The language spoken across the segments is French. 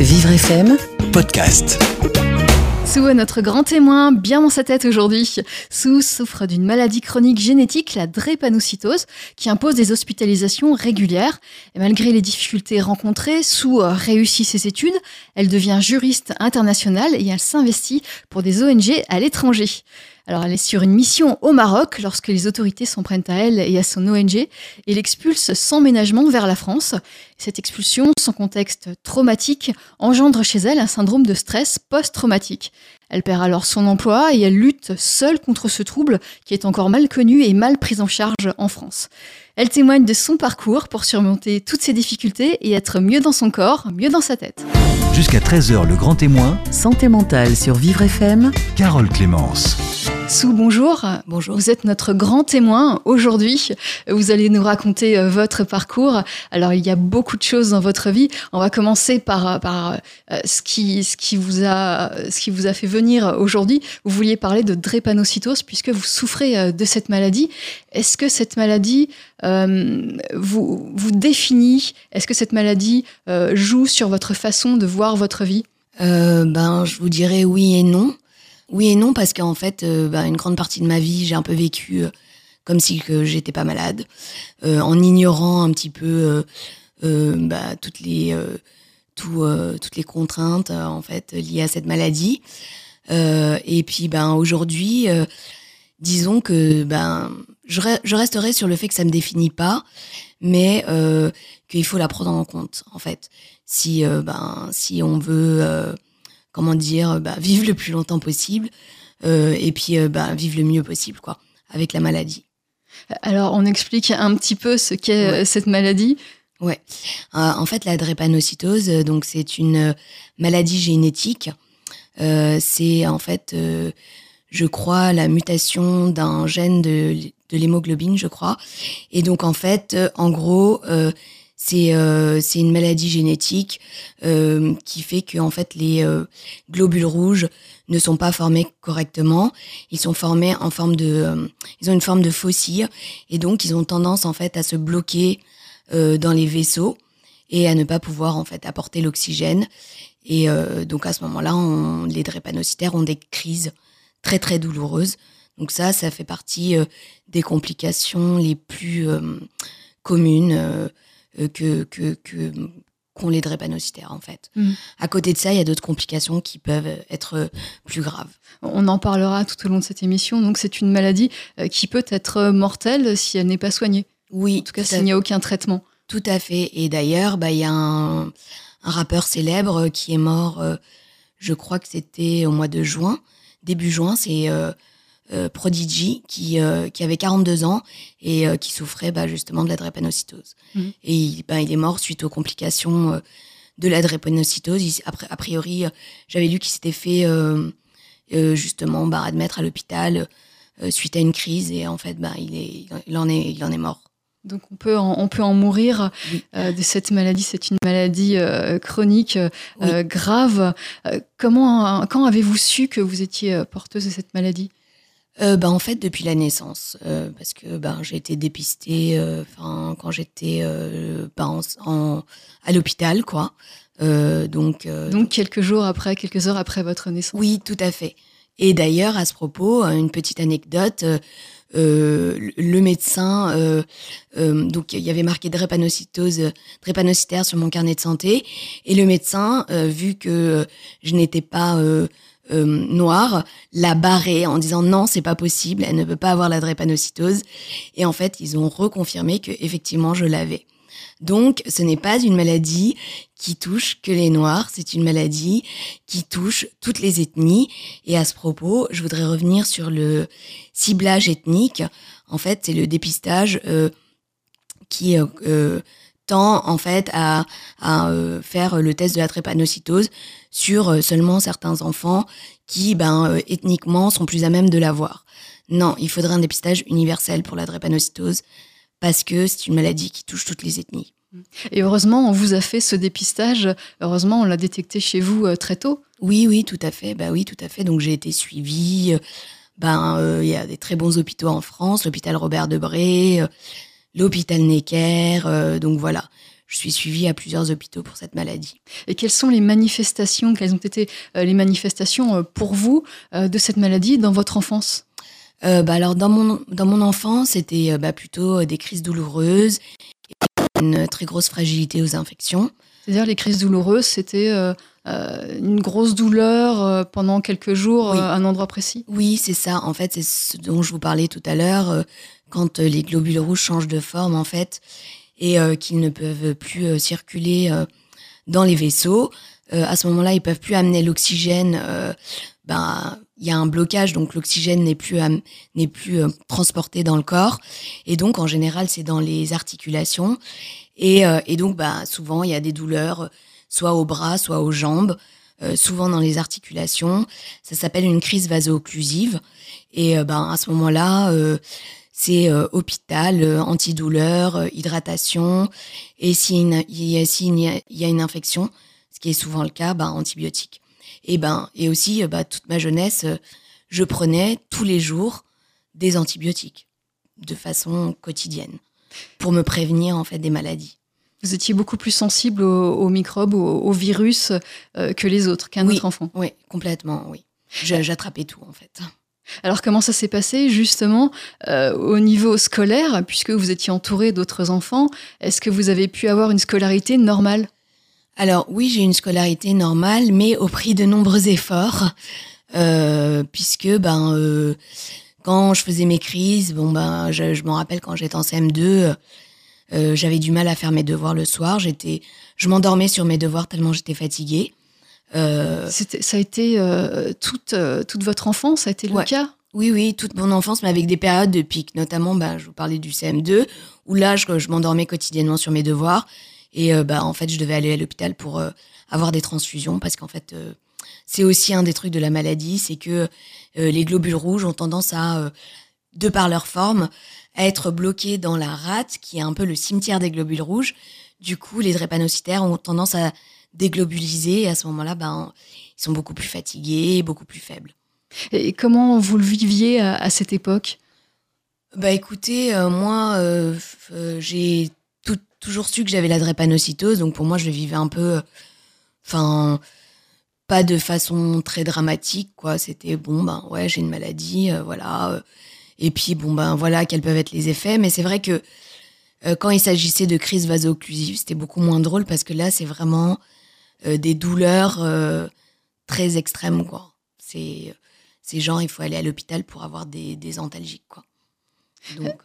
Vivre FM, podcast. Sue est notre grand témoin, bien dans sa tête aujourd'hui. Sue souffre d'une maladie chronique génétique, la drépanocytose, qui impose des hospitalisations régulières. Et malgré les difficultés rencontrées, Sue réussit ses études, elle devient juriste internationale et elle s'investit pour des ONG à l'étranger. Alors elle est sur une mission au Maroc lorsque les autorités s'en prennent à elle et à son ONG et l'expulsent sans ménagement vers la France. Cette expulsion, sans contexte traumatique, engendre chez elle un syndrome de stress post-traumatique. Elle perd alors son emploi et elle lutte seule contre ce trouble qui est encore mal connu et mal pris en charge en France. Elle témoigne de son parcours pour surmonter toutes ces difficultés et être mieux dans son corps, mieux dans sa tête. Jusqu'à 13h, le grand témoin, santé mentale sur Vivre FM, Carole Clémence. Sou, bonjour. Bonjour. Vous êtes notre grand témoin aujourd'hui. Vous allez nous raconter euh, votre parcours. Alors, il y a beaucoup de choses dans votre vie. On va commencer par, par euh, ce, qui, ce, qui vous a, ce qui vous a fait venir aujourd'hui. Vous vouliez parler de drépanocytose puisque vous souffrez euh, de cette maladie. Est-ce que cette maladie euh, vous, vous définit? Est-ce que cette maladie euh, joue sur votre façon de voir votre vie? Euh, Ben, je vous dirais oui et non. Oui et non parce qu'en fait, euh, ben, une grande partie de ma vie, j'ai un peu vécu euh, comme si que j'étais pas malade, euh, en ignorant un petit peu bah, toutes les tout, toutes les contraintes en fait liées à cette maladie. et puis ben aujourd'hui, disons que ben je, je, resterai sur le fait que ça me définit pas, mais euh, qu'il faut la prendre en compte en fait. Si euh, ben si on veut euh, comment dire bah, vivre le plus longtemps possible et puis bah, vivre le mieux possible quoi avec la maladie. Alors on explique un petit peu ce qu'est ouais. cette maladie. Ouais. en fait la drépanocytose donc c'est une maladie génétique. c'est en fait je crois, la mutation d'un gène de, de l'hémoglobine, je crois. Et donc, en fait, euh, en gros, euh, c'est euh, c'est une maladie génétique euh, qui fait que en fait les euh, globules rouges ne sont pas formés correctement. Ils sont formés en forme de, ils ont une forme de faucille et donc ils ont tendance en fait à se bloquer dans les vaisseaux et à ne pas pouvoir en fait apporter l'oxygène. Et donc à ce moment-là, les drépanocytaires ont des crises très très douloureuse. Donc ça, ça fait partie des complications les plus communes que que que qu'ont les drépanocytaires en fait. Mmh. À côté de ça, il y a d'autres complications qui peuvent être plus graves. On en parlera tout au long de cette émission. Donc c'est une maladie qui peut être mortelle si elle n'est pas soignée. Oui, en tout cas s'il n'y a aucun traitement. Tout à fait. Et d'ailleurs, bah il y a un, un, rappeur célèbre qui est mort. je crois que c'était au mois de juin début juin, c'est euh, euh, Prodigy qui, euh, qui avait 42 ans et euh, qui souffrait bah, justement de la drépanocytose. Mmh. Et il, bah, il est mort suite aux complications euh, de la drépanocytose. Il, a priori, j'avais lu qu'il s'était fait justement bah, admettre à l'hôpital suite à une crise et en fait, bah, il, est, il, en est, il en est mort. Donc on peut en, on peut en mourir oui. euh, de cette maladie. C'est une maladie euh, chronique euh, oui. grave. comment, quand avez-vous su que vous étiez porteuse de cette maladie? Bah, en fait depuis la naissance, parce que bah, j'ai été dépistée, enfin quand j'étais bah, en, en, à l'hôpital, quoi. donc donc quelques jours après, quelques heures après votre naissance. Oui, tout à fait. Et d'ailleurs à ce propos, une petite anecdote. Euh, le médecin, euh, euh, donc il y avait marqué drépanocytose, drépanocytaire sur mon carnet de santé, et le médecin, vu que je n'étais pas noire, l'a barré en disant non, c'est pas possible, elle ne peut pas avoir la drépanocytose, et en fait ils ont reconfirmé que effectivement je l'avais. Donc, ce n'est pas une maladie qui touche que les Noirs, c'est une maladie qui touche toutes les ethnies. Et à ce propos, je voudrais revenir sur le ciblage ethnique. En fait, c'est le dépistage euh, qui euh, tend en fait à, à euh, faire le test de la trépanocytose sur seulement certains enfants qui, ben, ethniquement, sont plus à même de l'avoir. Non, il faudrait un dépistage universel pour la drépanocytose parce que c'est une maladie qui touche toutes les ethnies. Et heureusement, on vous a fait ce dépistage. Heureusement, on l'a détecté chez vous euh, très tôt. Oui, oui, tout à fait. Bah oui, tout à fait. Donc j'ai été suivie. Ben, il euh, y a des très bons hôpitaux en France, l'hôpital Robert Debré, euh, l'hôpital Necker. Euh, donc voilà, je suis suivie à plusieurs hôpitaux pour cette maladie. Et quelles sont les manifestations, quelles ont été euh, les manifestations euh, pour vous de cette maladie dans votre enfance? Bah alors dans mon dans mon enfance, c'était bah, plutôt des crises douloureuses, et une très grosse fragilité aux infections. C'est-à-dire les crises douloureuses, c'était une grosse douleur euh, pendant quelques jours Oui. euh, à un endroit précis? Oui, c'est ça. En fait, c'est ce dont je vous parlais tout à l'heure, euh, quand euh, les globules rouges changent de forme, en fait, et euh, qu'ils ne peuvent plus euh, circuler euh, dans les vaisseaux. Euh, à ce moment-là, ils peuvent plus amener l'oxygène. euh, ben, il y a un blocage, donc l'oxygène n'est plus n'est plus euh, transporté dans le corps, et donc en général, c'est dans les articulations. Et, euh, et donc, bah, souvent, il y a des douleurs, euh, soit au bras, soit aux jambes, euh, souvent dans les articulations. Ça s'appelle une crise vaso-occlusive. Et euh, ben, à ce moment-là, euh, c'est euh, hôpital, euh, antidouleur, hydratation. Et s'il y, y y a- une infection, ce qui est souvent le cas, ben, antibiotiques. Et, ben, et aussi, bah, toute ma jeunesse, je prenais tous les jours des antibiotiques de façon quotidienne pour me prévenir en fait des maladies. Vous étiez beaucoup plus sensible aux, aux microbes, aux, aux virus euh, que les autres, qu'un Oui. autre enfant. Oui, complètement, oui. J'attrapais tout en fait. Alors comment ça s'est passé justement euh, au niveau scolaire, puisque vous étiez entouré d'autres enfants Est-ce que vous avez pu avoir une scolarité normale? Alors oui, j'ai une scolarité normale, mais au prix de nombreux efforts, euh, puisque ben euh, quand je faisais mes crises, bon ben je, je me rappelle quand j'étais en CM2, euh, j'avais du mal à faire mes devoirs le soir. J'étais, je m'endormais sur mes devoirs tellement j'étais fatiguée. Euh, Ça a été euh, toute, toute votre enfance, ça a été le Ouais. cas? Oui, oui, toute mon enfance, mais avec des périodes de pic, notamment, ben, je vous parlais du CM2, où là, je, je m'endormais quotidiennement sur mes devoirs, et bah, en fait, je devais aller à l'hôpital pour avoir des transfusions, parce qu'en fait, c'est aussi un des trucs de la maladie, c'est que les globules rouges ont tendance à, de par leur forme, être bloqués dans la rate, qui est un peu le cimetière des globules rouges. Du coup, les drépanocytaires ont tendance à déglobuliser, et à ce moment-là, ben, ils sont beaucoup plus fatigués, beaucoup plus faibles. Et comment vous le viviez à, à cette époque? Bah écoutez, euh, moi, euh, euh, j'ai tout- toujours su que j'avais la drépanocytose, donc pour moi, je le vivais un peu, enfin, pas de façon très dramatique, quoi. C'était bon, ben ouais, j'ai une maladie, euh, voilà. Et puis bon, ben voilà, quels peuvent être les effets. Mais c'est vrai que euh, quand il s'agissait de crise vaso-occlusive, c'était beaucoup moins drôle parce que là, c'est vraiment euh, des douleurs euh, très extrêmes, quoi. C'est c'est genre, il faut aller à l'hôpital pour avoir des, des antalgiques, quoi. Donc,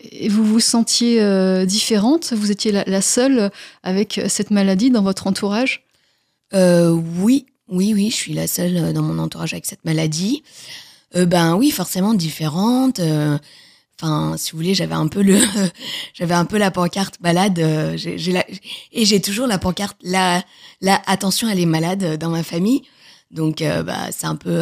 Et vous vous sentiez euh, différente? Vous étiez la, la seule avec cette maladie dans votre entourage? Euh, oui, oui, oui, je suis la seule dans mon entourage avec cette maladie. Euh, ben oui, forcément différente. euh, Enfin, si vous voulez, j'avais un peu le, j'avais un peu la pancarte malade. euh, j'ai, j'ai la- et j'ai toujours la pancarte la, la attention, elle est malade dans ma famille. Donc, bah, c'est un peu.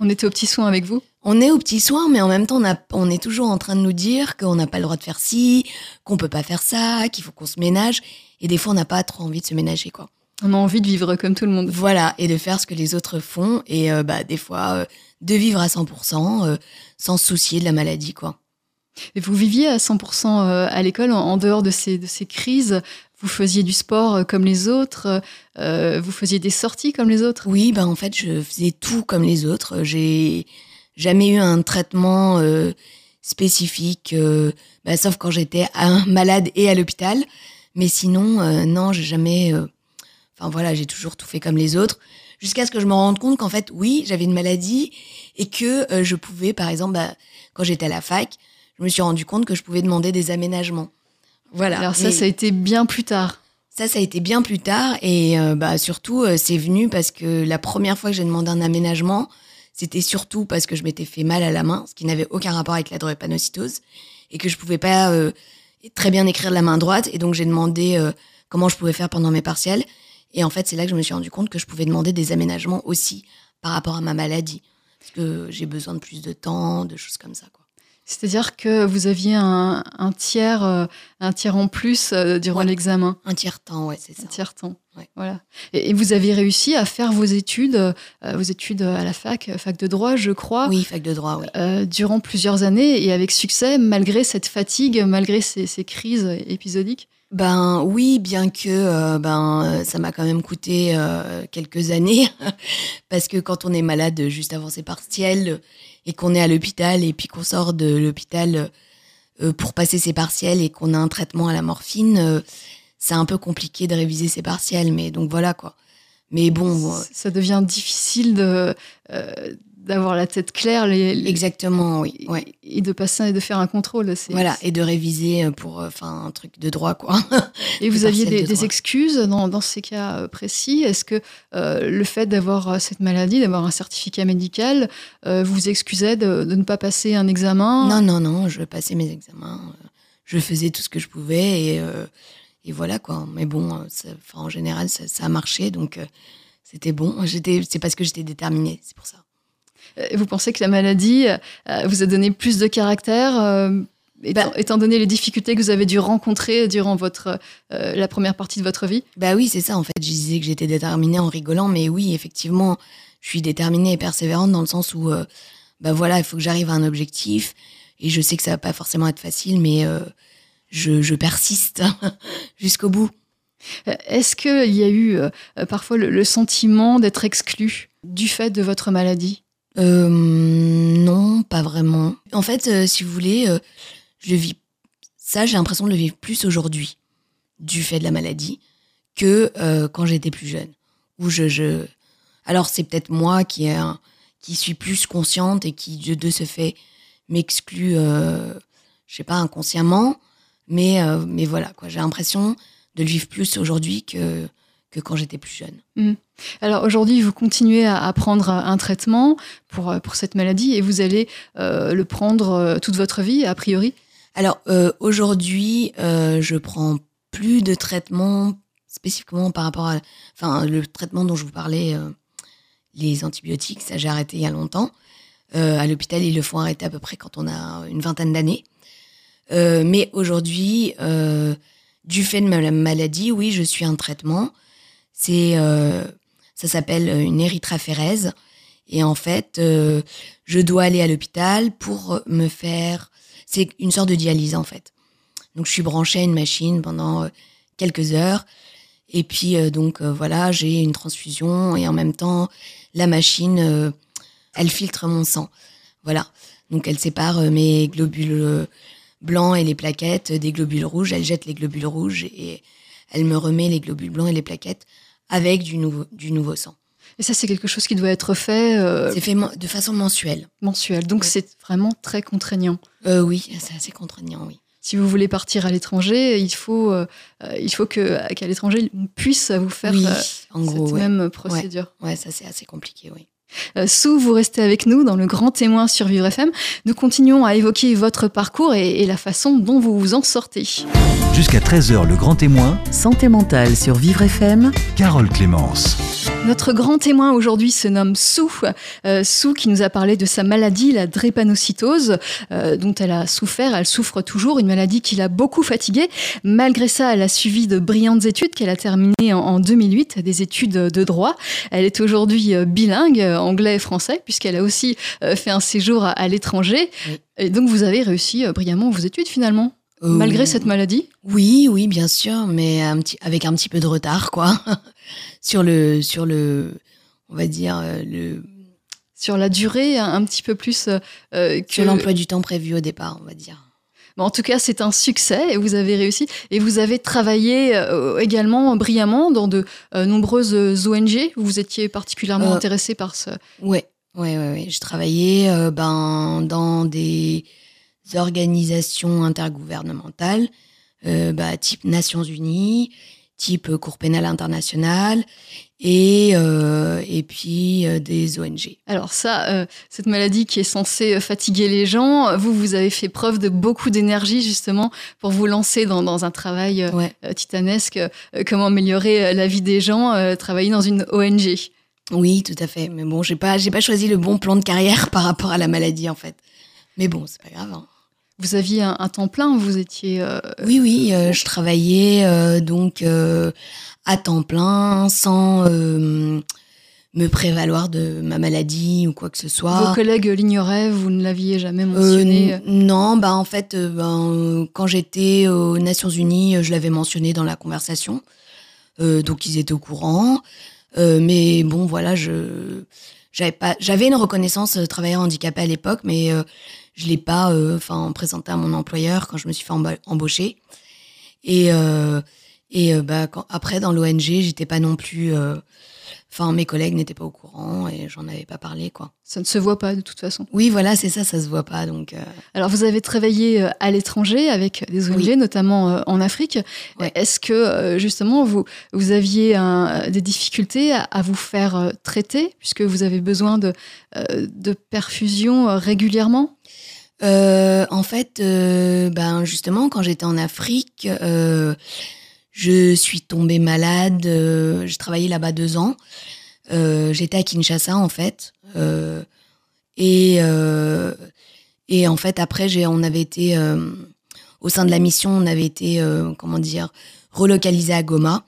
On était aux petits soins avec vous? On est aux petits soins, mais en même temps, on, a, on est toujours en train de nous dire qu'on n'a pas le droit de faire ci, qu'on peut pas faire ça, qu'il faut qu'on se ménage. Et des fois, on n'a pas trop envie de se ménager, quoi. On a envie de vivre comme tout le monde. Voilà, et de faire ce que les autres font, et euh, bah, des fois, euh, de vivre à 100%, euh, sans se soucier de la maladie, quoi. Et vous viviez à 100% euh, à l'école, en, en dehors de ces, de ces crises? Vous faisiez du sport comme les autres Vous faisiez des sorties comme les autres? Oui, bah, en fait, je faisais tout comme les autres. J'ai jamais eu un traitement spécifique, bah, sauf quand j'étais à- malade et à l'hôpital. Mais sinon, non, j'ai jamais. Enfin voilà, j'ai toujours tout fait comme les autres, jusqu'à ce que je me rende compte qu'en fait, oui, j'avais une maladie et que euh, je pouvais, par exemple, bah, quand j'étais à la fac, je me suis rendu compte que je pouvais demander des aménagements. Voilà. Alors ça, Mais- ça a été bien plus tard. ça, ça a été bien plus tard et euh, bah surtout euh, c'est venu parce que la première fois que j'ai demandé un aménagement, c'était surtout parce que je m'étais fait mal à la main, ce qui n'avait aucun rapport avec la drépanocytose et que je pouvais pas très bien écrire de la main droite et donc j'ai demandé comment je pouvais faire pendant mes partiels et en fait c'est là que je me suis rendu compte que je pouvais demander des aménagements aussi par rapport à ma maladie parce que j'ai besoin de plus de temps, de choses comme ça quoi. C'est-à-dire que vous aviez un, un tiers, euh, un tiers en plus euh, durant Ouais. l'examen, Un tiers temps, ouais, c'est ça. un tiers temps. Ouais. Voilà. Et, et vous avez réussi à faire vos études, euh, vos études à la fac, fac de droit, je crois, Oui, fac de droit, oui. durant plusieurs années et avec succès, malgré cette fatigue, malgré ces, ces crises épisodiques. Ben oui, bien que euh, ben ça m'a quand même coûté euh, quelques années parce que quand on est malade juste avant ses partiels et qu'on est à l'hôpital et puis qu'on sort de l'hôpital euh, pour passer ses partiels et qu'on a un traitement à la morphine, c'est un peu compliqué de réviser ses partiels. Mais donc voilà quoi. Mais bon, ça devient difficile de d'avoir la tête claire. Les, Exactement, oui. Ouais. Et de passer et de faire un contrôle. Voilà, et de réviser euh, pour euh, enfin un truc de droit, quoi. Et vous aviez des, excuses dans, dans, ces cas euh, précis? Est-ce que le fait d'avoir cette maladie, d'avoir un certificat médical, vous excusait de, de, ne pas passer un examen? Non, non, non, je passais mes examens. Je faisais tout ce que je pouvais et, et voilà, quoi. Mais bon, en général, ça, ça, a marché, donc c'était bon. C'est parce que j'étais déterminée, c'est pour ça. Euh, vous pensez que la maladie euh, vous a donné plus de caractère euh, bah Étant, donné les difficultés que vous avez dû rencontrer durant votre, la première partie de votre vie? Bah oui, c'est ça. En fait, je disais que j'étais déterminée en rigolant, mais oui, effectivement, je suis déterminée et persévérante dans le sens où, bah voilà, il faut que j'arrive à un objectif. Et je sais que ça va pas forcément être facile, mais je, je, persiste jusqu'au bout. Est-ce qu'il y a eu parfois le sentiment d'être exclu du fait de votre maladie? Euh, non, pas vraiment. En fait, euh, si vous voulez, euh, je vis ça, j'ai l'impression de le vivre plus aujourd'hui du fait de la maladie que quand j'étais plus jeune. Où je, je... alors c'est peut-être moi qui qui suis plus consciente et qui de, ce fait m'exclut, je sais pas inconsciemment, mais mais voilà quoi. J'ai l'impression de le vivre plus aujourd'hui que que quand j'étais plus jeune. Mmh. Alors aujourd'hui, vous continuez à, prendre un traitement pour, euh, pour cette maladie et vous allez euh, le prendre euh, toute votre vie, a priori? Alors aujourd'hui, je prends plus de traitement spécifiquement par rapport à enfin, le traitement dont je vous parlais, les antibiotiques, ça j'ai arrêté il y a longtemps. à l'hôpital, ils le font arrêter à peu près quand on a une vingtaine d'années. mais aujourd'hui, du fait de ma maladie, oui, je suis un traitement. C'est ça s'appelle euh, une érythraphérèse. Et en fait, euh, je dois aller à l'hôpital pour me faire. C'est une sorte de dialyse en fait. Donc je suis branchée à une machine pendant euh, quelques heures. Et puis donc voilà, j'ai une transfusion et en même temps la machine, elle filtre mon sang. Voilà. Donc elle sépare mes globules blancs et les plaquettes des globules rouges. Elle jette les globules rouges et elle me remet les globules blancs et les plaquettes avec du nouveau, du nouveau sang. Et ça, c'est quelque chose qui doit être fait. Euh, c'est fait de façon mensuelle. Mensuelle. Donc, c'est vraiment très contraignant. Euh, oui, c'est assez contraignant, oui. Si vous voulez partir à l'étranger, il faut, euh, il faut que, qu'à l'étranger, on puisse vous faire oui, en gros, cette même procédure. Ouais, ça, c'est assez compliqué, oui. Sous, vous restez avec nous dans le grand témoin sur Vivre FM. Nous continuons à évoquer votre parcours et, et la façon dont vous vous en sortez. Jusqu'à 13h, le grand témoin. Santé mentale sur Vivre FM. Carole Clémence. Notre grand témoin aujourd'hui se nomme Sou. Euh, Sou qui nous a parlé de sa maladie, la drépanocytose, euh, dont elle a souffert. Elle souffre toujours, une maladie qui l'a beaucoup fatiguée. Malgré ça, elle a suivi de brillantes études qu'elle a terminées en, en, 2008, des études de droit. Elle est aujourd'hui euh, bilingue, anglais et français, puisqu'elle a aussi fait un séjour à, à l'étranger. Oui. Et donc vous avez réussi brillamment vos études finalement Euh, malgré cette maladie Oui, oui, bien sûr, mais un petit, avec un petit peu de retard, quoi, sur le, sur le, on va dire euh, le. Sur la durée, un, un petit peu plus euh, que sur l'emploi du temps prévu au départ, on va dire. En tout cas, c'est un succès et vous avez réussi. Et vous avez travaillé euh, également brillamment dans de euh, nombreuses ONG. Vous étiez particulièrement Euh, intéressé par ce. Ouais, ouais, ouais, ouais. Je travaillais euh, ben dans des organisations intergouvernementales, euh, bah, type Nations Unies, type Cour pénale internationale, et euh, et puis euh, des ONG. Alors ça, euh, cette maladie qui est censée euh, fatiguer les gens, vous, vous avez fait preuve de beaucoup d'énergie justement pour vous lancer dans, dans un travail euh, Ouais. euh, titanesque. Euh, comment améliorer euh, la vie des gens, euh, travailler dans une ONG. Oui, tout à fait. Mais bon, j'ai pas j'ai pas choisi le bon plan de carrière par rapport à la maladie en fait. Mais bon, c'est pas grave. hein. Vous aviez un, un temps plein, vous étiez. euh, Oui, oui, euh, je travaillais euh, donc à temps plein, sans me prévaloir de ma maladie ou quoi que ce soit. Vos collègues l'ignoraient, vous ne l'aviez jamais mentionné non, bah en fait, ben, quand j'étais aux Nations Unies, je l'avais mentionné dans la conversation, donc ils étaient au courant. Mais bon, voilà, je j'avais pas, j'avais une reconnaissance euh, travailleur handicapé à l'époque, mais je l'ai pas, euh, enfin, présenté à mon employeur quand je me suis fait emba- embaucher. Et euh, euh, bah après dans l'ONG, j'étais pas non plus, enfin, mes collègues n'étaient pas au courant et j'en avais pas parlé, quoi. Ça ne se voit pas de toute façon. Oui, voilà, c'est ça, ça se voit pas, donc. euh, Alors, vous avez travaillé euh, à l'étranger avec des ONG, Oui. notamment euh, en Afrique. Ouais. Est-ce que, justement, vous, vous aviez un- des difficultés à, à vous faire traiter, puisque vous avez besoin de, de perfusion régulièrement? Euh, en fait, euh, ben justement, quand j'étais en Afrique, euh, je suis tombée malade. euh, j'ai travaillé là-bas deux ans. Euh, j'étais à Kinshasa en fait, Euh, et et en fait après, on avait été au sein de la mission, on avait été comment dire relocalisé à Goma,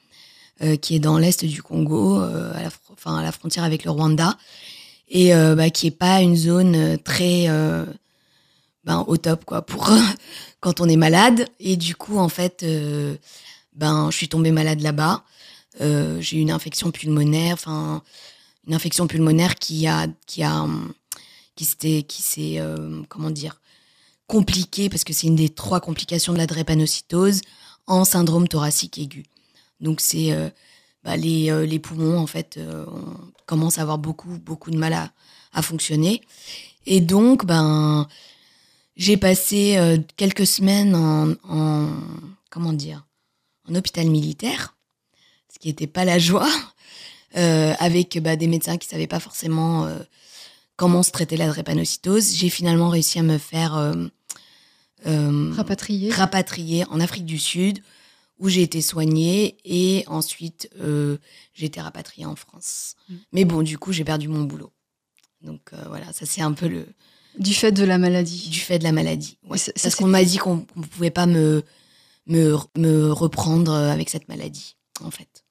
qui est dans l'est du Congo, à la enfin à la frontière avec le Rwanda, et bah, qui est pas une zone très ben, au top quoi pour quand on est malade et du coup en fait ben je suis tombée malade là-bas. Euh, j'ai eu une infection pulmonaire enfin une infection pulmonaire qui a qui a hum, qui s'était qui s'est euh, comment dire compliquée parce que c'est une des trois complications de la drépanocytose en syndrome thoracique aigu. Donc c'est euh, bah, les, euh, les poumons en fait euh, on commence à avoir beaucoup beaucoup de mal à, fonctionner. Et donc ben j'ai passé quelques semaines en comment dire en hôpital militaire, ce qui n'était pas la joie, euh, avec bah, des médecins qui savaient pas forcément euh, comment se traiter la drépanocytose. J'ai finalement réussi à me faire euh, Rapatrié rapatrier en Afrique du Sud, où j'ai été soignée et ensuite j'ai été rapatriée en France. Mm. Mais bon, du coup, j'ai perdu mon boulot. Donc voilà, ça c'est un peu le du fait de la maladie. du fait de la maladie. Ouais. Parce qu'on m'a dit qu'on ne pouvait pas me, me, me reprendre euh, avec cette maladie, en fait.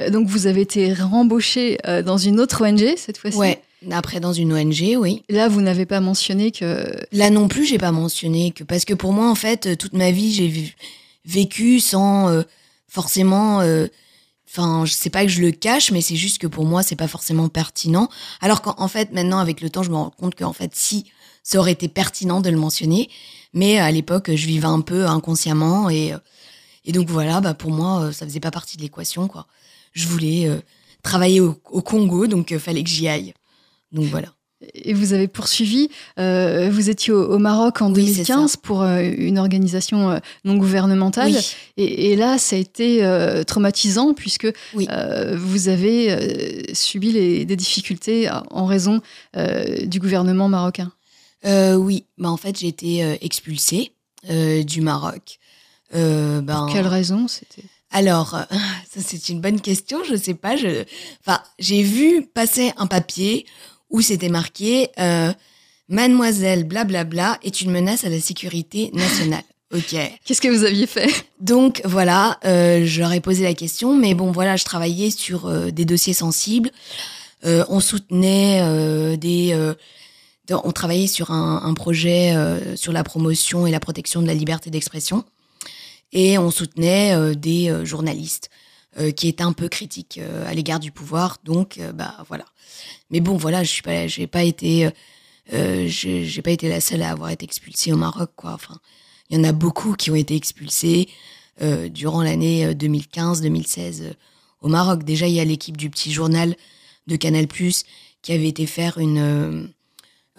Euh, Donc, vous avez été rembauché euh, dans une autre ONG cette fois-ci? Ouais. Après, dans une ONG, oui. Là, vous n'avez pas mentionné que Là non plus, j'ai pas mentionné que parce que pour moi, en fait, euh, toute ma vie, j'ai vécu sans euh, forcément. euh, Enfin, je sais pas que je le cache, mais c'est juste que pour moi, c'est pas forcément pertinent. Alors qu'en en fait, maintenant, avec le temps, je me rends compte qu'en fait, si, ça aurait été pertinent de le mentionner. Mais à l'époque, je vivais un peu inconsciemment et, euh, et donc voilà, bah pour moi, euh, ça faisait pas partie de l'équation, quoi. Je voulais euh, travailler au, au Congo, donc euh, fallait que j'y aille. Donc voilà. et vous avez poursuivi. euh, vous étiez au, au Maroc en Oui, c'est 2015 pour euh, une organisation euh, non gouvernementale. Oui. Et, et là, ça a été euh, traumatisant puisque Oui. euh, vous avez euh, subi les- des difficultés en raison euh, du gouvernement marocain. Euh, oui, bah en fait j'ai été euh, expulsée euh, du Maroc. Euh, ben, Quelle raison c'était? Alors, ça c'est une bonne question, je sais pas. Je, enfin, j'ai vu passer un papier où c'était marqué Mademoiselle blablabla est une menace à la sécurité nationale. Ok. Qu'est-ce que vous aviez fait? Donc voilà, ai posé la question, mais bon voilà, je travaillais sur des dossiers sensibles. On soutenait des, on travaillait sur un, projet euh, sur la promotion et la protection de la liberté d'expression, et on soutenait euh, des euh, journalistes qui étaient un peu critiques à l'égard du pouvoir. Donc bah voilà. Mais bon voilà, je suis pas, pas été, pas été la seule à avoir été expulsée au Maroc quoi. Il y en a beaucoup qui ont été expulsés durant l'année 2015-2016 euh, au Maroc. Déjà, il y a l'équipe du petit journal de Canal+, qui avait été faire une,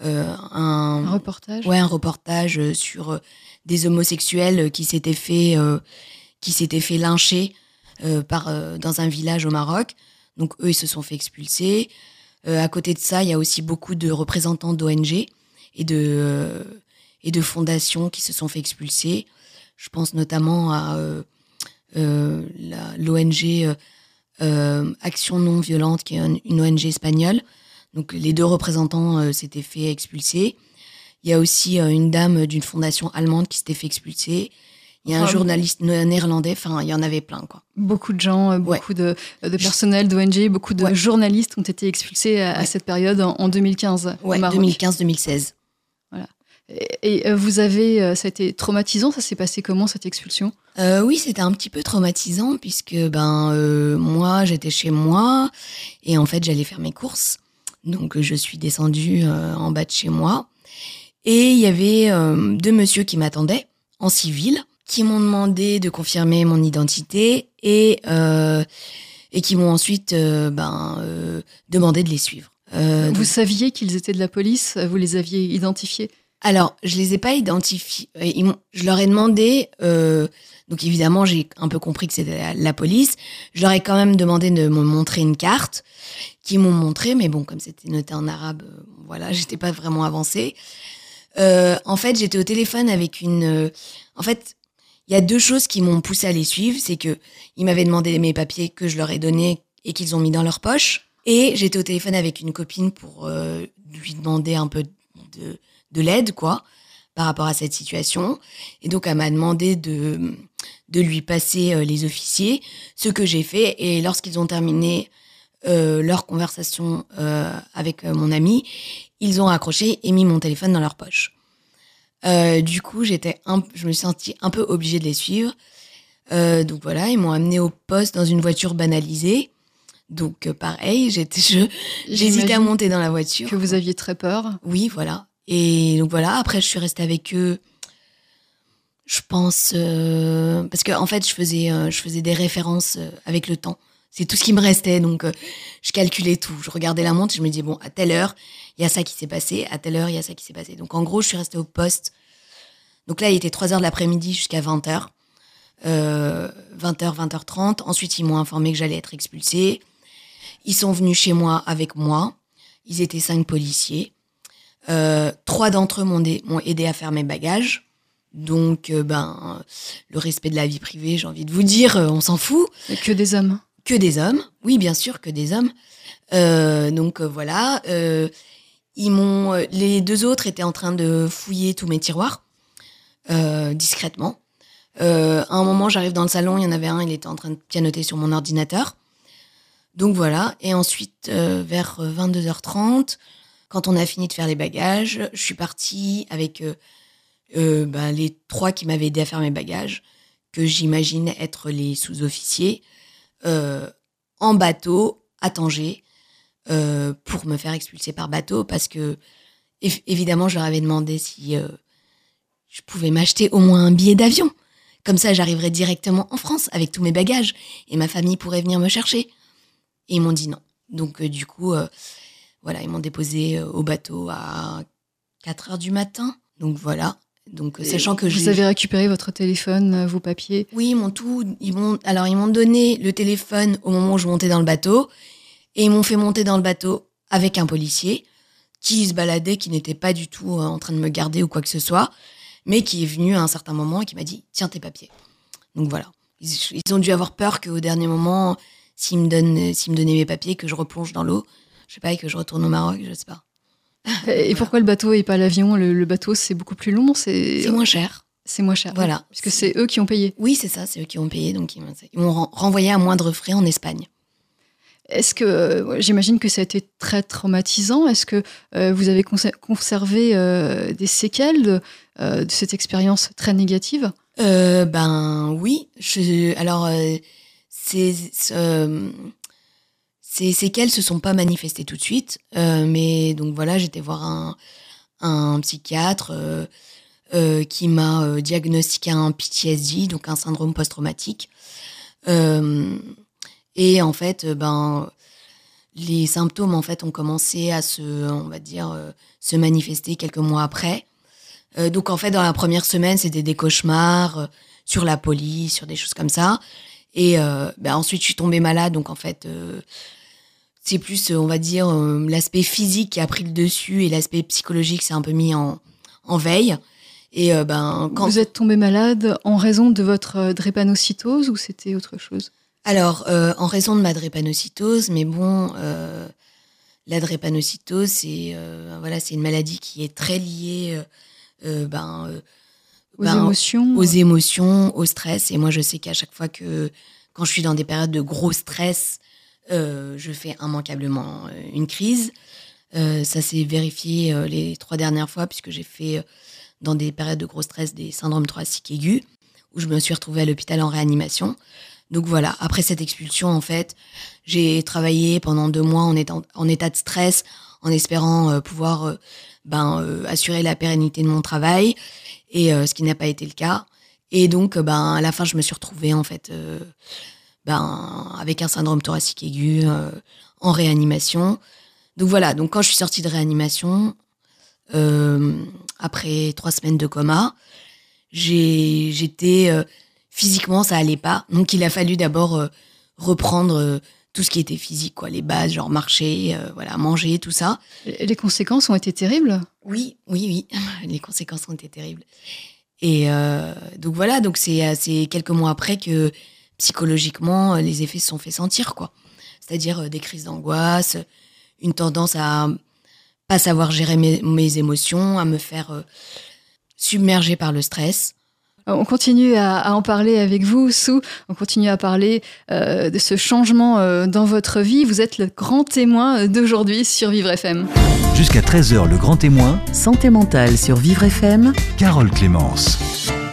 euh, un, Un reportage? Ouais, un reportage euh, sur euh, des homosexuels qui s'étaient fait, euh, qui s'étaient fait lyncher euh, par, dans un village au Maroc. Donc, eux, ils se sont fait expulser. À côté de ça, il y a aussi beaucoup de représentants d'ONG et de, et de fondations qui se sont fait expulser. Je pense notamment à l'ONG Action non violente, qui est un- une ONG espagnole. Donc les deux représentants euh, s'étaient fait expulser. Il y a aussi euh, une dame d'une fondation allemande qui s'était fait expulser. Il y a un journaliste né- néerlandais. Enfin, il y en avait plein, quoi. Beaucoup de gens, euh, Ouais. beaucoup de, de personnel d'ONG, beaucoup de Ouais. journalistes ont été expulsés à, cette période en, en 2015 au Ouais, Maroc. 2015-2016. Et, et, euh, vous avez, euh, ça a été traumatisant, ça s'est passé comment cette expulsion? Euh, oui, c'était un petit peu traumatisant puisque ben euh, moi j'étais chez moi et en fait j'allais faire mes courses. Donc je suis descendue euh, en bas de chez moi. Et il y avait euh, deux messieurs qui m'attendaient en civil qui m'ont demandé de confirmer mon identité et euh, et qui m'ont ensuite ben demandé de les suivre. Vous donc- saviez qu'ils étaient de la police? Vous les aviez identifiés? Alors, je les ai pas identifiés. Euh, je leur ai demandé. euh, donc évidemment, j'ai un peu compris que c'était la, police. Je leur ai quand même demandé de me montrer une carte, qu'ils m'ont montré, mais bon, comme c'était noté en arabe, euh, voilà, j'étais pas vraiment avancée. Euh, en fait, j'étais au téléphone avec une. euh, en fait, il y a deux choses qui m'ont poussé à les suivre, c'est que ils m'avaient demandé mes papiers que je leur ai donnés et qu'ils ont mis dans leur poche. Et j'étais au téléphone avec une copine pour lui demander un peu de, de l'aide, quoi, par rapport à cette situation. Et donc, elle m'a demandé de, de lui passer euh, les officiers, ce que j'ai fait. Et lorsqu'ils ont terminé euh, leur conversation euh, avec mon ami, ils ont accroché et mis mon téléphone dans leur poche. Du coup, j'étais je me suis sentie un peu obligée de les suivre. Donc voilà, ils m'ont amené au poste dans une voiture banalisée. Donc pareil, j'étais, j'hésitais à monter dans la voiture. Que vous aviez très peur. Oui, voilà. Et donc voilà, après je suis restée avec eux. Je pense euh, parce que en fait je faisais euh, je faisais des références euh, avec le temps. C'est tout ce qui me restait donc euh, je calculais tout. Je regardais la montre et je me disais bon à telle heure il y a ça qui s'est passé, à telle heure il y a ça qui s'est passé. Donc en gros je suis restée au poste. Donc là il était 3 heures de l'après-midi jusqu'à 20 heures. Euh, 20h 20h30. Ensuite ils m'ont informé que j'allais être expulsée. Ils sont venus chez moi avec moi. Ils étaient cinq policiers. Euh, trois d'entre eux m'ont dé- m'ont aidé à faire mes bagages. Donc, euh, ben, le respect de la vie privée, j'ai envie de vous dire, euh, on s'en fout. Et Que des hommes. Que des hommes, oui, bien sûr, que des hommes. Donc voilà, ils m'ont, les deux autres étaient en train de fouiller tous mes tiroirs discrètement. À un moment, j'arrive dans le salon, il y en avait un, il était en train de pianoter sur mon ordinateur. Donc voilà, et ensuite vers euh, 22h30, quand on a fini de faire les bagages, je suis partie avec euh, euh, bah, les trois qui m'avaient aidé à faire mes bagages, que j'imagine être les sous-officiers, euh, en bateau à Tanger pour me faire expulser par bateau parce que év- évidemment je leur avais demandé si je pouvais m'acheter au moins un billet d'avion. Comme ça, j'arriverais directement en France avec tous mes bagages et ma famille pourrait venir me chercher. Et ils m'ont dit non. Donc du coup, voilà, ils m'ont déposé euh, au bateau à 4 heures du matin. Donc voilà. Donc euh, sachant que vous avez récupéré votre téléphone, euh, vos papiers? oui, ils m'ont tout. Ils m'ont, alors, ils m'ont donné le téléphone au moment où je montais dans le bateau. Et ils m'ont fait monter dans le bateau avec un policier qui se baladait, qui n'était pas du tout en train de me garder ou quoi que ce soit, mais qui est venu à un certain moment et qui m'a dit Tiens tes papiers. Donc voilà. Ils, ils ont dû avoir peur qu'au dernier moment, s'ils me, donnent, s'ils me donnaient mes papiers, que je replonge dans l'eau. Je sais pas, et que je retourne au Maroc, je sais pas. Et Voilà. pourquoi le bateau et pas l'avion? Le, le bateau, c'est beaucoup plus long, c'est C'est moins cher. c'est moins cher. Voilà. Puisque c'est eux qui ont payé. Oui, c'est ça, c'est eux qui ont payé, donc ils m'ont renvoyé à moindre frais en Espagne. Est-ce que euh, j'imagine que ça a été très traumatisant Est-ce que euh, vous avez conser- conservé euh, des séquelles de, euh, de cette expérience très négative? Ben oui. Je, alors, euh, ces, séquelles se sont pas manifestées tout de suite, euh, mais donc voilà, j'étais voir un, un psychiatre euh, euh, qui m'a diagnostiqué un PTSD, donc un syndrome post-traumatique. Et en fait, ben les symptômes en fait ont commencé à se, on va dire, se manifester quelques mois après. Donc en fait, dans la première semaine, c'était des cauchemars sur la police, sur des choses comme ça. Et ben, ensuite, je suis tombée malade. Donc en fait, c'est plus, euh, on va dire, euh, l'aspect physique qui a pris le dessus et l'aspect psychologique s'est un peu mis en, en veille. Et euh, ben quand Vous êtes tombé malade en raison de votre drépanocytose ou c'était autre chose? Alors, euh, en raison de ma drépanocytose, mais bon, euh, la drépanocytose, c'est voilà, c'est une maladie qui est très liée ben, Aux Ben, émotions aux émotions, au stress. Et moi, je sais qu'à chaque fois que, quand je suis dans des périodes de gros stress, euh, je fais immanquablement euh, une crise. Euh, ça s'est vérifié les trois dernières fois, puisque j'ai fait, dans des périodes de gros stress, des syndromes thoraciques aigus, où je me suis retrouvée à l'hôpital en réanimation. Donc voilà, après cette expulsion, en fait, j'ai travaillé pendant deux mois en état, en état de stress, en espérant pouvoir ben, assurer la pérennité de mon travail, et ce qui n'a pas été le cas. Et donc, ben, à la fin, je me suis retrouvée, en fait, ben, avec un syndrome thoracique aigu, euh, en réanimation. Donc voilà, donc quand je suis sortie de réanimation, euh, après trois semaines de coma, j'étais euh, physiquement ça allait pas, donc il a fallu d'abord reprendre tout ce qui était physique, quoi, les bases, genre marcher, voilà, manger, tout ça. Les conséquences ont été terribles? Oui, oui, oui, les conséquences ont été terribles. Et donc voilà, donc c'est c'est quelques mois après que psychologiquement euh, les effets se sont fait sentir, quoi. C'est-à-dire euh, des crises d'angoisse, une tendance à pas savoir gérer mes, mes émotions, à me faire euh, submerger par le stress. On continue à, à en parler avec vous, Sou. On continue à parler euh, de ce changement euh, dans votre vie. Vous êtes le grand témoin d'aujourd'hui sur Vivre FM. Jusqu'à 13h, le grand témoin, Santé mentale sur Vivre FM. Carole Clémence.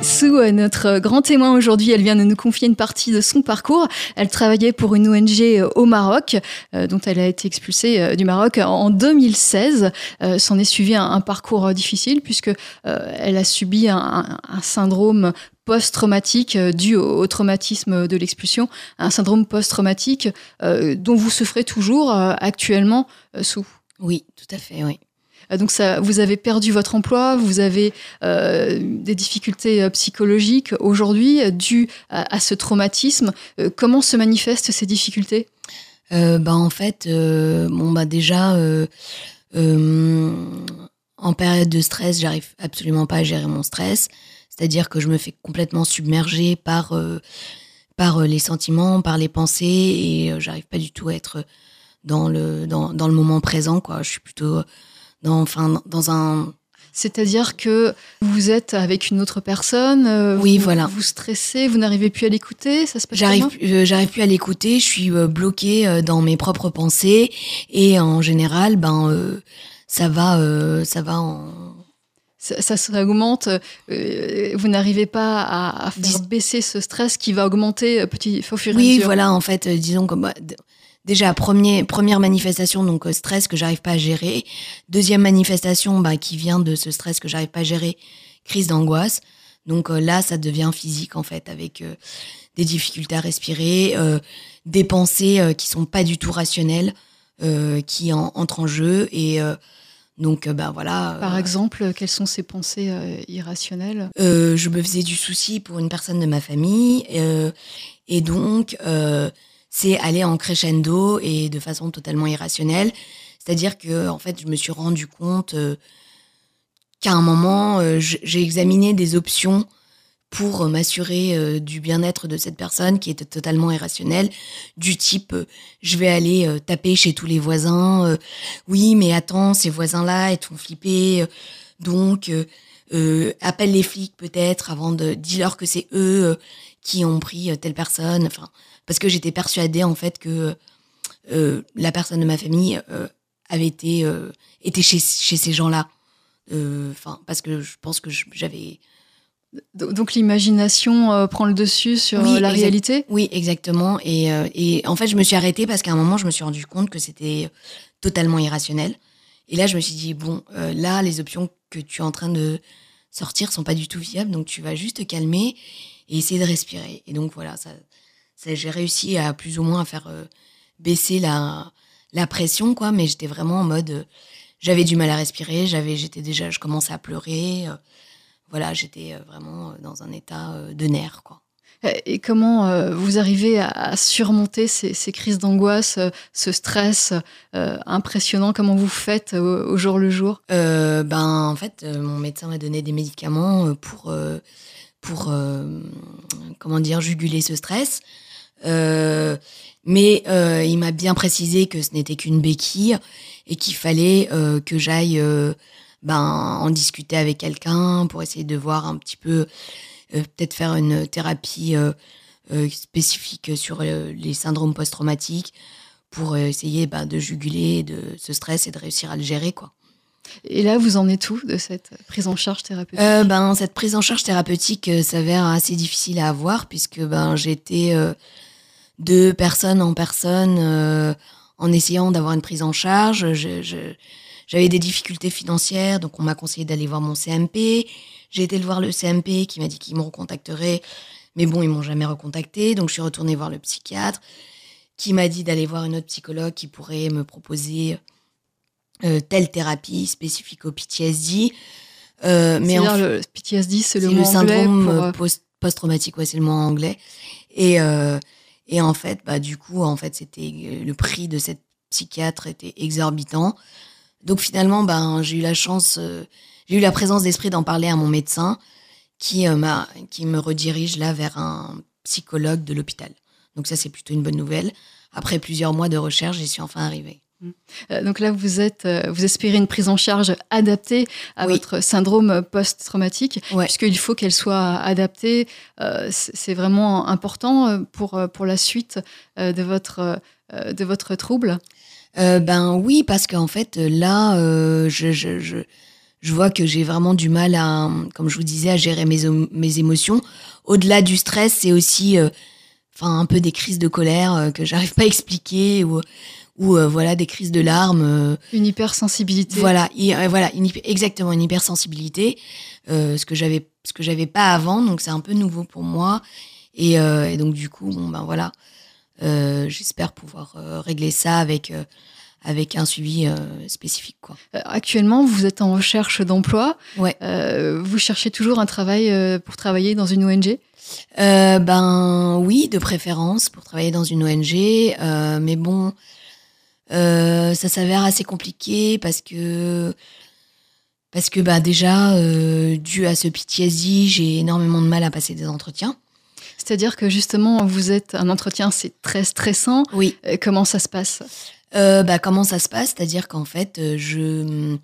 Sou, euh, notre grand témoin aujourd'hui, elle vient de nous confier une partie de son parcours. Elle travaillait pour une ONG euh, au Maroc, euh, dont elle a été expulsée du Maroc en 2016. Euh, S'en est suivi un, parcours difficile puisque elle a subi un, syndrome post-traumatique dû au, au traumatisme de l'expulsion, un syndrome post-traumatique dont vous souffrez toujours actuellement, Sou. Oui, tout à fait, oui. Euh, Donc vous avez perdu votre emploi, vous avez euh, des difficultés euh, psychologiques aujourd'hui dues à, ce traumatisme. Comment se manifestent ces difficultés? Bah, en fait, bon, bah, déjà, en période de stress, j'arrive absolument pas à gérer mon stress. C'est-à-dire que je me fais complètement submerger par, par les sentiments, par les pensées, et j'arrive pas du tout à être dans le, dans, dans le moment présent. Je suis plutôt dans, enfin, dans un, C'est-à-dire que vous êtes avec une autre personne, euh, Oui, vous, voilà. vous stressez, vous n'arrivez plus à l'écouter, ça se passe J'arrive, euh, j'arrive plus à l'écouter. Je suis euh, bloquée dans mes propres pensées et en général, ben euh, ça va, euh, ça va en. ça, ça augmente, vous n'arrivez pas à, à faire Dis- baisser ce stress qui va augmenter petit, au fur et à Oui, mesure. voilà, en fait, disons que bah, déjà premier, première manifestation donc euh, stress que j'arrive pas à gérer. Deuxième manifestation bah, qui vient de ce stress que j'arrive pas à gérer, crise d'angoisse. Donc euh, là, ça devient physique en fait, avec euh, des difficultés à respirer, euh, des pensées qui sont pas du tout rationnelles, qui en- entrent en jeu et donc bah voilà. Par exemple, quelles sont ces pensées irrationnelles? Je me faisais du souci pour une personne de ma famille et donc c'est aller en crescendo et de façon totalement irrationnelle. C'est-à-dire que en fait, je me suis rendu compte euh, qu'à un moment, euh, j'ai examiné des options pour euh, m'assurer du bien-être de cette personne qui était totalement irrationnelle, du type je vais aller taper chez tous les voisins, oui mais attends ces voisins-là ils te font flipper, donc appelle les flics peut-être avant de dis-leur que c'est eux qui ont pris telle personne, enfin parce que j'étais persuadée en fait que euh, la personne de ma famille euh, avait été euh, était chez chez ces gens-là, enfin parce que je pense que j'avais Do- Donc l'imagination prend le dessus sur Oui, la réalité? Oui, exactement. Et, et en fait, je me suis arrêtée parce qu'à un moment, je me suis rendu compte que c'était totalement irrationnel. Et là, je me suis dit, bon, là, les options que tu es en train de sortir sont pas du tout viables, donc tu vas juste te calmer et essayer de respirer. Et donc, voilà, ça j'ai réussi à plus ou moins à faire euh, baisser la, la pression, quoi, mais j'étais vraiment en mode, euh, j'avais du mal à respirer, j'avais, j'étais déjà, je commençais à pleurer. euh, voilà, j'étais vraiment dans un état de nerfs, quoi. Et comment vous arrivez à, surmonter ces, ces crises d'angoisse, ce stress impressionnant? Comment vous faites au jour le jour? Ben en fait mon médecin m'a donné des médicaments pour pour euh, comment dire juguler ce stress Euh, mais euh, il m'a bien précisé que ce n'était qu'une béquille et qu'il fallait euh, que j'aille ben en discuter avec quelqu'un pour essayer de voir un petit peu, peut-être faire une thérapie spécifique sur les syndromes post-traumatiques pour essayer ben, de juguler de ce stress et de réussir à le gérer quoi. Et là, vous en êtes où de cette prise en charge thérapeutique? Ben, Cette prise en charge thérapeutique s'avère assez difficile à avoir puisque ben, j'étais de personne en personne en essayant d'avoir une prise en charge. j'avais des difficultés financières, donc on m'a conseillé d'aller voir mon CMP. J'ai été le voir le CMP qui m'a dit qu'il me recontacterait, mais bon, ils m'ont jamais recontacté. Donc je suis retournée voir le psychiatre qui m'a dit d'aller voir une autre psychologue qui pourrait me proposer euh, telle thérapie spécifique au PTSD. Euh, mais en le PTSD, c'est le, le syndrome euh, post-traumatique, ouais, c'est le mot en anglais. Et euh, et en fait, bah, du coup, en fait, c'était euh, le prix de cette psychiatre était exorbitant. Donc finalement, ben, j'ai eu la chance, euh, j'ai eu la présence d'esprit d'en parler à mon médecin qui, euh, m'a, qui me redirige là vers un psychologue de l'hôpital. Donc ça, c'est plutôt une bonne nouvelle. Après plusieurs mois de recherche, j'y suis enfin arrivée. Euh, donc là, vous êtes, euh, vous espérez une prise en charge adaptée à votre syndrome post-traumatique, puisqu'il faut qu'elle soit adaptée. Euh, c'est vraiment important pour, pour la suite de, votre, de votre trouble. ben oui, parce qu'en fait, là, je, je, je, je, vois que j'ai vraiment du mal à, comme je vous disais, à gérer mes, mes émotions. Au-delà du stress, c'est aussi enfin un peu des crises de colère que j'arrive pas à expliquer ou ou euh, voilà des crises de larmes. Euh, une hypersensibilité. Voilà, euh, voilà, exactement une hypersensibilité, ce que j'avais ce que j'avais pas avant, donc c'est un peu nouveau pour moi. Et, et, donc du coup, bon ben voilà, j'espère pouvoir régler ça avec avec un suivi spécifique. Quoi. Actuellement, vous êtes en recherche d'emploi. Ouais. vous cherchez toujours un travail pour travailler dans une ONG Ben oui, de préférence pour travailler dans une ONG. mais bon, ça s'avère assez compliqué parce que parce que bah déjà euh, dû à ce PTSD, j'ai énormément de mal à passer des entretiens. C'est-à-dire que justement, vous êtes un entretien, c'est très stressant. Oui. Euh, comment ça se passe? Bah, Comment ça se passe? C'est-à-dire qu'en fait, je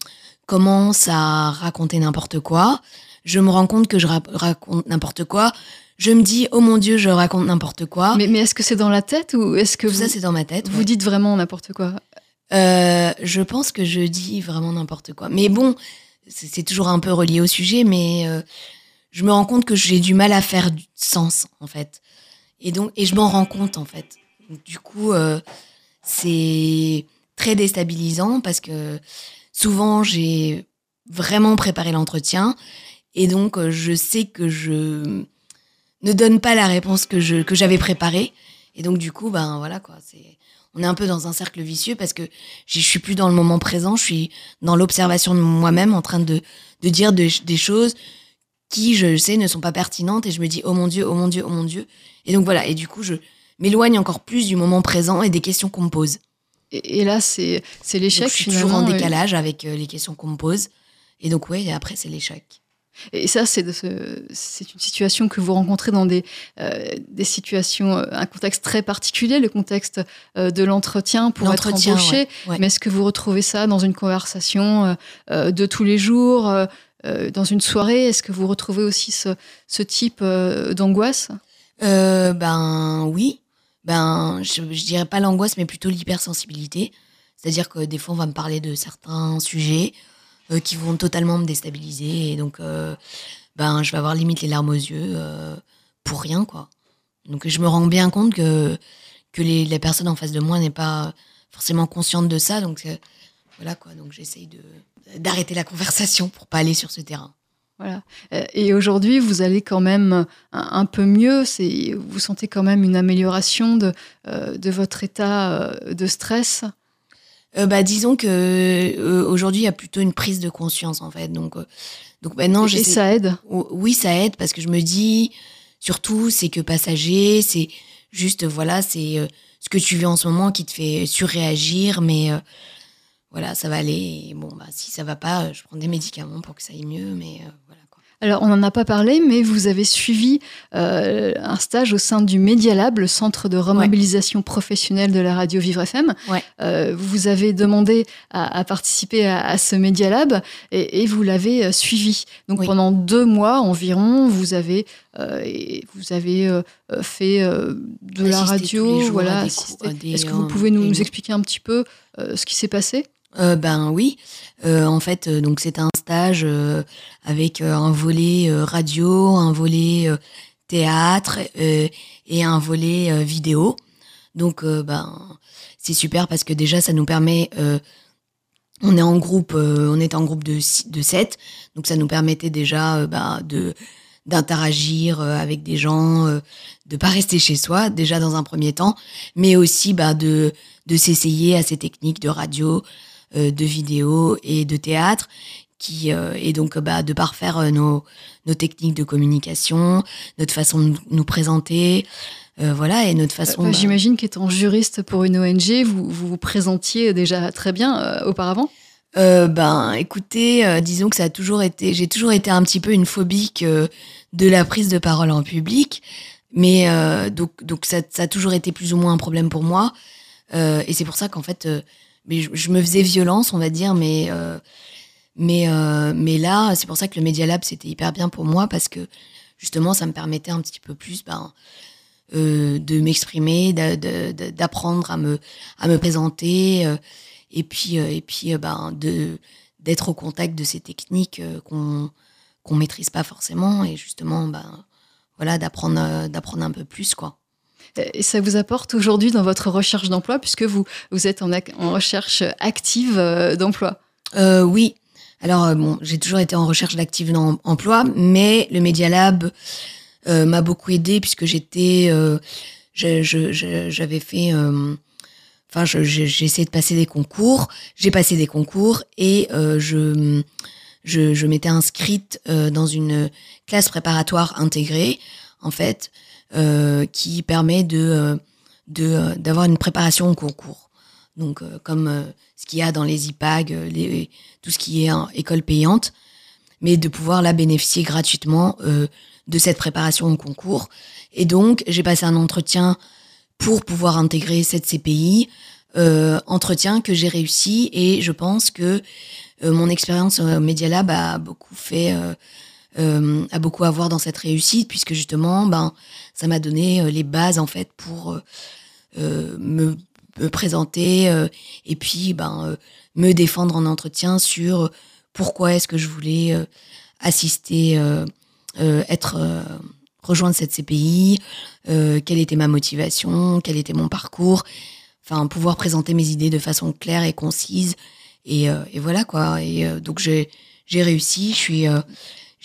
commence à raconter n'importe quoi. Je me rends compte que je raconte n'importe quoi je me dis oh mon dieu je raconte n'importe quoi. Mais, mais est-ce que c'est dans la tête ou est-ce que tout ça c'est dans ma tête vous dites vraiment n'importe quoi? Euh, je pense que je dis vraiment n'importe quoi. Mais bon c'est toujours un peu relié au sujet mais euh, je me rends compte que j'ai du mal à faire du sens en fait. Et donc et je m'en rends compte en fait. Du coup euh, c'est très déstabilisant parce que souvent j'ai vraiment préparé l'entretien. Et donc je sais que je ne donne pas la réponse que je que j'avais préparée. Et donc du coup, ben voilà quoi, c'est on est un peu dans un cercle vicieux parce que je suis plus dans le moment présent, je suis dans l'observation de moi-même, en train de de dire des choses qui, je sais, ne sont pas pertinentes et je me dis oh mon dieu, oh mon dieu, oh mon dieu. Et donc voilà, et du coup je m'éloigne encore plus du moment présent et des questions qu'on me pose. Et, là, c'est c'est l'échec. Je suis toujours en décalage avec euh, les questions qu'on me pose. Et donc ouais, après c'est l'échec. Et ça, c'est une situation que vous rencontrez dans des, euh, des situations, euh, un contexte très particulier, le contexte euh, de l'entretien pour être embauché. Mais est-ce que vous retrouvez ça dans une conversation de tous les jours, dans une soirée? Est-ce que vous retrouvez aussi ce, ce type d'angoisse? Ben oui. Ben, je, je dirais pas l'angoisse, mais plutôt l'hypersensibilité. C'est-à-dire que des fois, on va me parler de certains sujets. Euh, qui vont totalement me déstabiliser. Et donc, euh, ben, je vais avoir limite les larmes aux yeux euh, pour rien, quoi. Donc, je me rends bien compte que, que les, les personnes en face de moi n'est pas forcément consciente de ça. Donc, voilà, quoi. Donc, j'essaye d'arrêter la conversation pour pas aller sur ce terrain. Voilà. Et aujourd'hui, vous allez quand même un, peu mieux. Vous sentez quand même une amélioration de, de votre état de stress euh, bah, disons que euh, aujourd'hui il y a plutôt une prise de conscience en fait. Donc, euh, donc maintenant, et ça aide? Oui, ça aide parce que je me dis surtout c'est que passager, c'est juste voilà, c'est ce que tu vis en ce moment qui te fait surréagir, mais voilà, ça va aller. bon, bah si ça va pas, je prends des médicaments pour que ça aille mieux, mais voilà. Alors, on n'en a pas parlé, mais vous avez suivi euh, un stage au sein du Media Lab, le centre de remobilisation professionnelle de la radio Vivre FM. Ouais. Euh, vous avez demandé à, à participer à, à, ce Media Lab et, et vous l'avez euh, suivi. Donc, Oui. pendant deux mois environ, vous avez, euh, vous avez fait de la radio. voilà, des Est-ce que vous pouvez nous, expliquer un petit peu ce qui s'est passé? Euh, ben oui, Euh, en fait, euh, donc c'est un stage euh, avec un volet radio, un volet théâtre et un volet vidéo. Donc ben c'est super parce que déjà ça nous permet, on est en groupe, on est en groupe de de sept, donc ça nous permettait déjà ben, de d'interagir avec des gens, de pas rester chez soi déjà dans un premier temps, mais aussi bah, de de s'essayer à ces techniques de radio, de vidéo et de théâtre, qui euh, et donc bah, de parfaire euh, nos nos techniques de communication, notre façon de nous- présenter, euh, voilà et notre façon. Euh, bah, J'imagine qu'étant juriste pour une ONG, vous vous, vous présentiez déjà très bien euh, auparavant? Euh, ben, écoutez, euh, disons que ça a toujours été, j'ai toujours été un petit peu une phobique euh, de la prise de parole en public, mais euh, donc donc ça, ça a toujours été plus ou moins un problème pour moi, Euh, et c'est pour ça qu'en fait, euh, mais je, me faisais violence, on va dire, mais euh, mais euh, mais là, c'est pour ça que le Media Lab c'était hyper bien pour moi parce que justement, ça me permettait un petit peu plus, ben. euh, de m'exprimer, d'apprendre à me à me présenter, et puis et puis ben de d'être au contact de ces techniques qu'on qu'on maîtrise pas forcément et justement ben voilà d'apprendre d'apprendre un peu plus quoi. Et ça vous apporte aujourd'hui dans votre recherche d'emploi, puisque vous, vous êtes en, recherche active euh, d'emploi? Euh, oui. Alors euh, bon, j'ai toujours été en recherche d'active d'em- emploi, mais le Media Lab m'a beaucoup aidé puisque j'étais j'avais fait enfin j'ai essayé de passer des concours, j'ai passé des concours et je je, m'étais inscrite dans une classe préparatoire intégrée en fait qui permet de euh, euh, d'avoir une préparation au concours. Donc euh, comme euh, ce qu'il y a dans les IPAG, euh, tout ce qui est école payante, mais de pouvoir la bénéficier gratuitement euh, de cette préparation au concours. Et donc, j'ai passé un entretien pour pouvoir intégrer cette CPI, euh, entretien que j'ai réussi et je pense que euh, mon expérience au Media Lab a beaucoup fait, euh, euh, a beaucoup à voir dans cette réussite puisque justement, ben, ça m'a donné euh, les bases en fait pour euh, me, présenter et puis ben me défendre en entretien sur pourquoi est-ce que je voulais assister, être rejoindre cette CPI, quelle était ma motivation, quel était mon parcours, enfin pouvoir présenter mes idées de façon claire et concise et, voilà quoi. Et donc j'ai réussi, je suis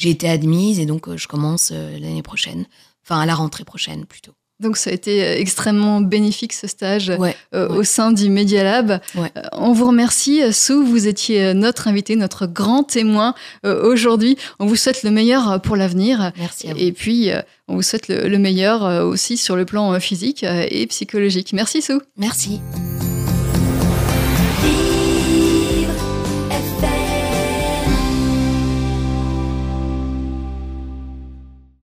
j'ai été admise et donc euh, je commence euh, l'année prochaine, enfin à la rentrée prochaine plutôt. Donc ça a été euh, extrêmement bénéfique ce stage Ouais. euh, ouais. au sein du Media Lab. Ouais. Euh, on vous remercie, Sue. Vous étiez notre invité, notre grand témoin euh, aujourd'hui. On vous souhaite le meilleur pour l'avenir. Merci à vous. Et puis, on vous souhaite le, le meilleur aussi sur le plan physique et psychologique. Merci, Sue. Merci.